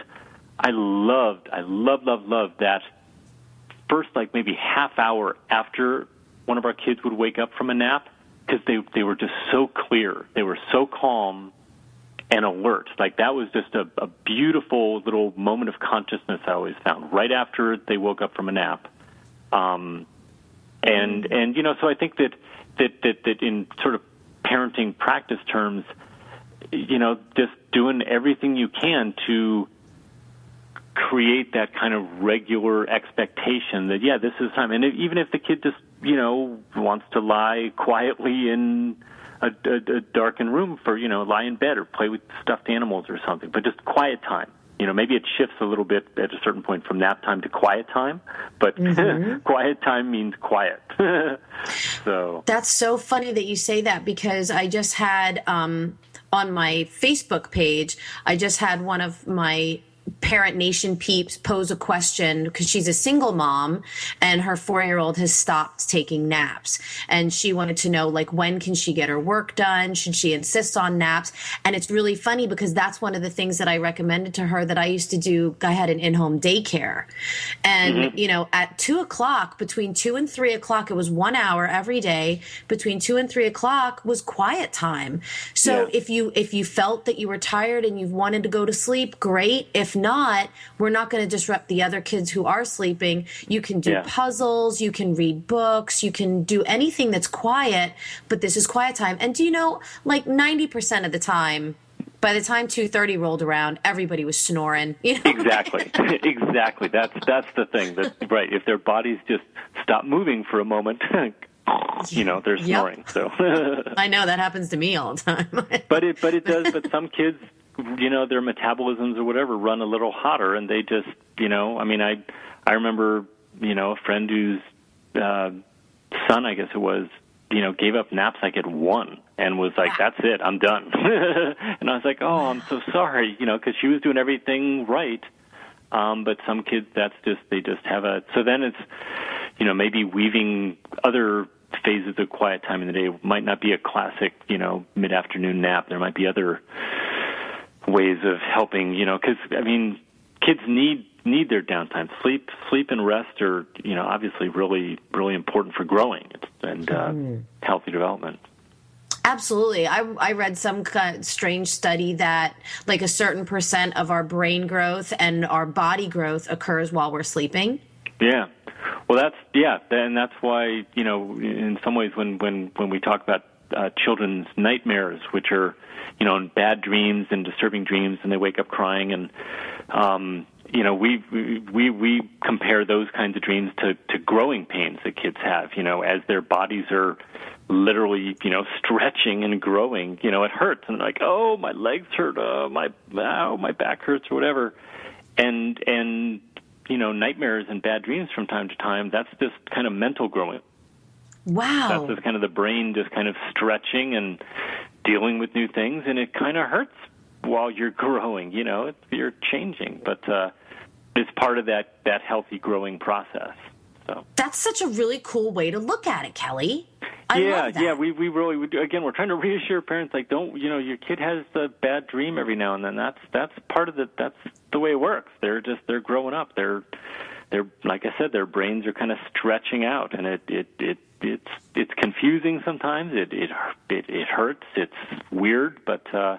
i loved i love love love that first like maybe half hour after one of our kids would wake up from a nap because they they were just so clear. They were so calm and alert. Like that was just a, a beautiful little moment of consciousness I always found right after they woke up from a nap. Um, and and you know, so I think that that that, that in sort of parenting practice terms, you know, just doing everything you can to create that kind of regular expectation that yeah, this is time. And if, even if the kid just you know wants to lie quietly in a, a, a darkened room for you know lie in bed or play with stuffed animals or something, but just quiet time. you know, maybe it shifts a little bit at a certain point from nap time to quiet time, but mm-hmm. quiet time means quiet. so that's so funny that you say that because I just had um, on my Facebook page, I just had one of my Parent Nation peeps pose a question because she's a single mom and her four year old has stopped taking naps. And she wanted to know, like, when can she get her work done? Should she insist on naps? And it's really funny because that's one of the things that I recommended to her that I used to do. I had an in home daycare. And, mm-hmm. you know, at two o'clock, between two and three o'clock, it was one hour every day. Between two and three o'clock was quiet time. So yeah. if you, if you felt that you were tired and you wanted to go to sleep, great. If not, we're not going to disrupt the other kids who are sleeping. You can do yeah. puzzles, you can read books, you can do anything that's quiet, but this is quiet time. And do you know, like 90% of the time, by the time 2:30 rolled around, everybody was snoring. You know? Exactly, exactly. That's that's the thing. That right. If their bodies just stop moving for a moment, you know, they're snoring. Yep. So I know that happens to me all the time. but it but it does. But some kids you know their metabolisms or whatever run a little hotter and they just you know i mean i i remember you know a friend whose uh son i guess it was you know gave up naps like at one and was like that's it i'm done. And i was like oh i'm so sorry you know because she was doing everything right um but some kids that's just they just have a so then it's you know maybe weaving other phases of quiet time in the day. Might not be a classic you know mid afternoon nap. There might be other ways of helping. You know, because I mean, kids need need their downtime. Sleep, sleep, and rest are you know obviously really really important for growing and uh, mm. healthy development. Absolutely. I, I read some kind of strange study that like a certain percent of our brain growth and our body growth occurs while we're sleeping. Yeah. Well, that's yeah, and that's why you know, in some ways, when when when we talk about uh, children's nightmares, which are you know, bad dreams and disturbing dreams, and they wake up crying. And um, you know, we we we compare those kinds of dreams to to growing pains that kids have. You know, as their bodies are literally, you know, stretching and growing. You know, it hurts, and they're like, oh, my legs hurt, uh, my oh, my back hurts, or whatever. And and you know, nightmares and bad dreams from time to time. That's just kind of mental growing. Wow. That's just kind of the brain just kind of stretching and dealing with new things, and it kind of hurts while you're growing. You know, it's, you're changing, but uh, it's part of that that healthy growing process. So that's such a really cool way to look at it, Kelly. I yeah, yeah, we we really we do. Again, we're trying to reassure parents like don't you know your kid has a bad dream every now and then. That's that's part of the that's the way it works. They're just they're growing up. They're they're like I said, their brains are kind of stretching out, and it it it it's it's confusing sometimes. It it it, it hurts. It's weird, but uh,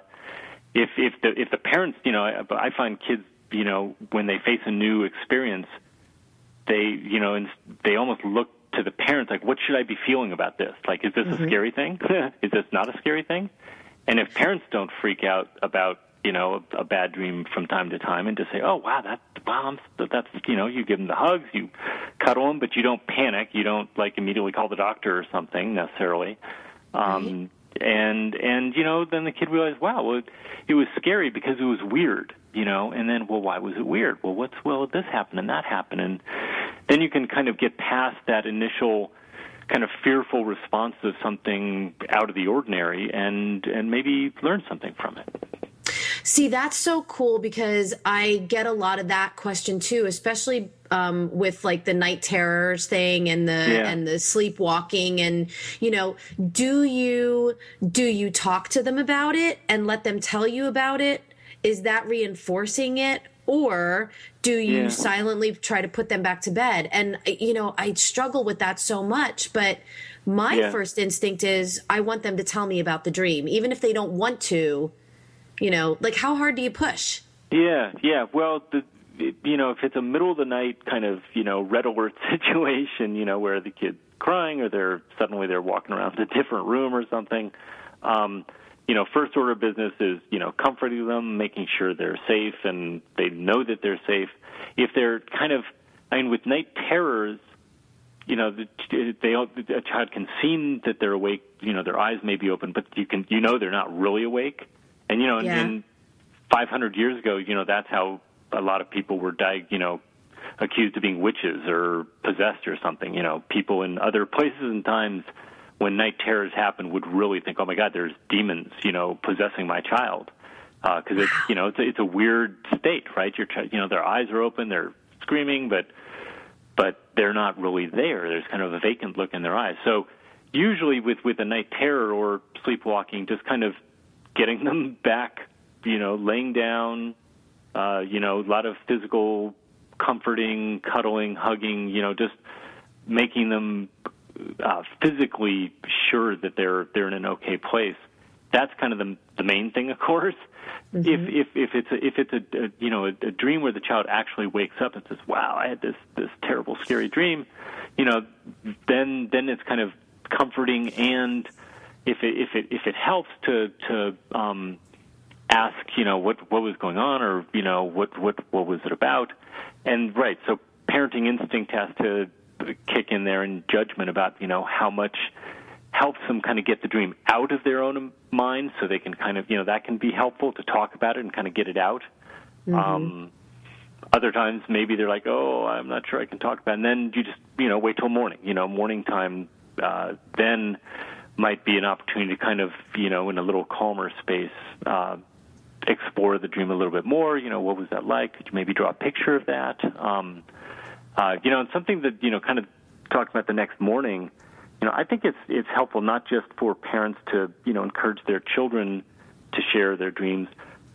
if if the if the parents, you know, I, I find kids, you know, when they face a new experience, they you know, and they almost look to the parents like, what should I be feeling about this? Like, is this mm-hmm. a scary thing? is this not a scary thing? And if parents don't freak out about you know a, a bad dream from time to time and just say, oh wow, that wow, that's you know you give them the hugs, you cuddle them, but you don't panic, you don't like immediately call the doctor or something necessarily. Um, and and you know then the kid realized, wow, well, it, it was scary because it was weird, you know. And then, well, why was it weird? Well, what's well this happened and that happened, and then you can kind of get past that initial kind of fearful response of something out of the ordinary and and maybe learn something from it. See, that's so cool because I get a lot of that question too, especially um, with like the night terrors thing and the yeah. and the sleepwalking and you know, do you do you talk to them about it and let them tell you about it? Is that reinforcing it? Or do you yeah. silently try to put them back to bed? And you know, I struggle with that so much, but my yeah. first instinct is I want them to tell me about the dream, even if they don't want to you know, like how hard do you push? Yeah, yeah. Well, the you know, if it's a middle of the night kind of, you know, red alert situation, you know, where the kid's crying or they're suddenly they're walking around a different room or something, um, you know, first order of business is, you know, comforting them, making sure they're safe and they know that they're safe. If they're kind of, I mean, with night terrors, you know, they a child can seem that they're awake. You know, their eyes may be open, but you can, you know, they're not really awake. And you know, yeah. in, in 500 years ago, you know, that's how a lot of people were, di- you know, accused of being witches or possessed or something. You know, people in other places and times when night terrors happen would really think, "Oh my God, there's demons," you know, possessing my child. Because uh, it's you know it's a, it's a weird state, right? You're you know their eyes are open, they're screaming, but but they're not really there. There's kind of a vacant look in their eyes. So usually with with a night terror or sleepwalking, just kind of getting them back, you know, laying down, uh, you know, a lot of physical comforting, cuddling, hugging, you know, just making them uh, physically sure that they're they're in an okay place. That's kind of the the main thing, of course. Mm-hmm. If if if it's a, if it's a, a you know a, a dream where the child actually wakes up and says, "Wow, I had this this terrible, scary dream," you know, then then it's kind of comforting and if it if it if it helps to to um, ask you know what what was going on or you know what what what was it about and right so parenting instinct has to kick in there and judgment about you know how much helps them kind of get the dream out of their own mind so they can kind of you know that can be helpful to talk about it and kind of get it out mm-hmm. um other times maybe they're like oh i'm not sure i can talk about it. and then you just you know wait till morning you know morning time uh then might be an opportunity to kind of, you know, in a little calmer space, uh, explore the dream a little bit more. You know, what was that like? Could you maybe draw a picture of that? Um, uh, you know, and something that you know, kind of talk about the next morning. You know, I think it's it's helpful not just for parents to you know encourage their children to share their dreams,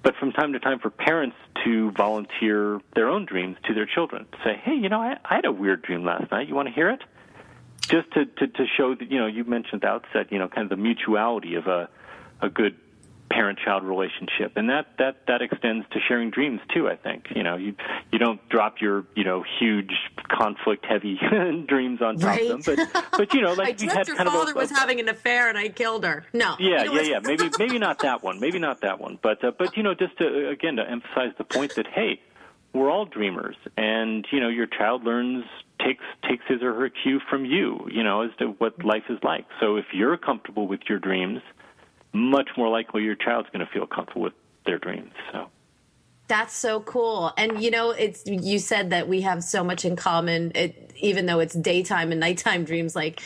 but from time to time for parents to volunteer their own dreams to their children. Say, hey, you know, I, I had a weird dream last night. You want to hear it? Just to, to, to show that, you know, you mentioned at the outset, you know, kind of the mutuality of a, a good parent-child relationship, and that that that extends to sharing dreams too. I think you know you you don't drop your you know huge conflict-heavy dreams on top right. of them, but but you know like I we had your kind father of a, was having an affair and I killed her. No, yeah, yeah, yeah. Maybe maybe not that one. Maybe not that one. But uh, but you know just to again to emphasize the point that hey, we're all dreamers, and you know your child learns takes takes his or her cue from you, you know, as to what life is like. So if you're comfortable with your dreams, much more likely your child's going to feel comfortable with their dreams. So that's so cool. And you know, it's you said that we have so much in common it, even though it's daytime and nighttime dreams like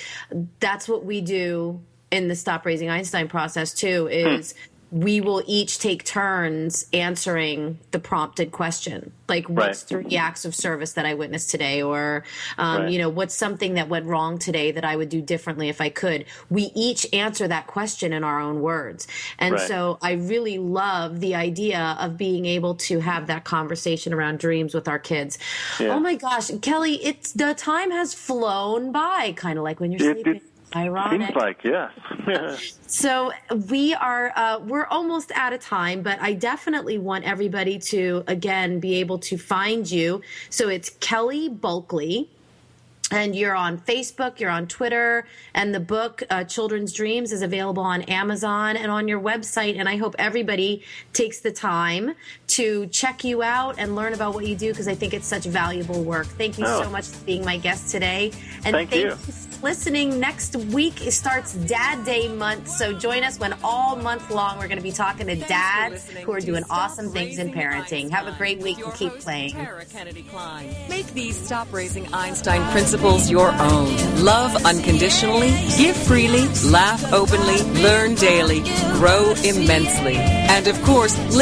that's what we do in the stop raising Einstein process too is hmm we will each take turns answering the prompted question like what's right. three acts of service that i witnessed today or um, right. you know what's something that went wrong today that i would do differently if i could we each answer that question in our own words and right. so i really love the idea of being able to have that conversation around dreams with our kids yeah. oh my gosh kelly it's the time has flown by kind of like when you're it, sleeping it, Ironic. Seems like yes. so we are uh, we're almost out of time, but I definitely want everybody to again be able to find you. So it's Kelly Bulkeley and you're on Facebook, you're on Twitter, and the book uh, Children's Dreams is available on Amazon and on your website. And I hope everybody takes the time to check you out and learn about what you do because I think it's such valuable work. Thank you oh. so much for being my guest today, and thank, thank you. you listening. Next week starts Dad Day month, so join us when all month long we're going to be talking to dads who are doing awesome things in parenting. Have a great week and keep playing. Make these Stop Raising Einstein principles your own. Love unconditionally, give freely, laugh openly, learn daily, grow immensely, and of course, listen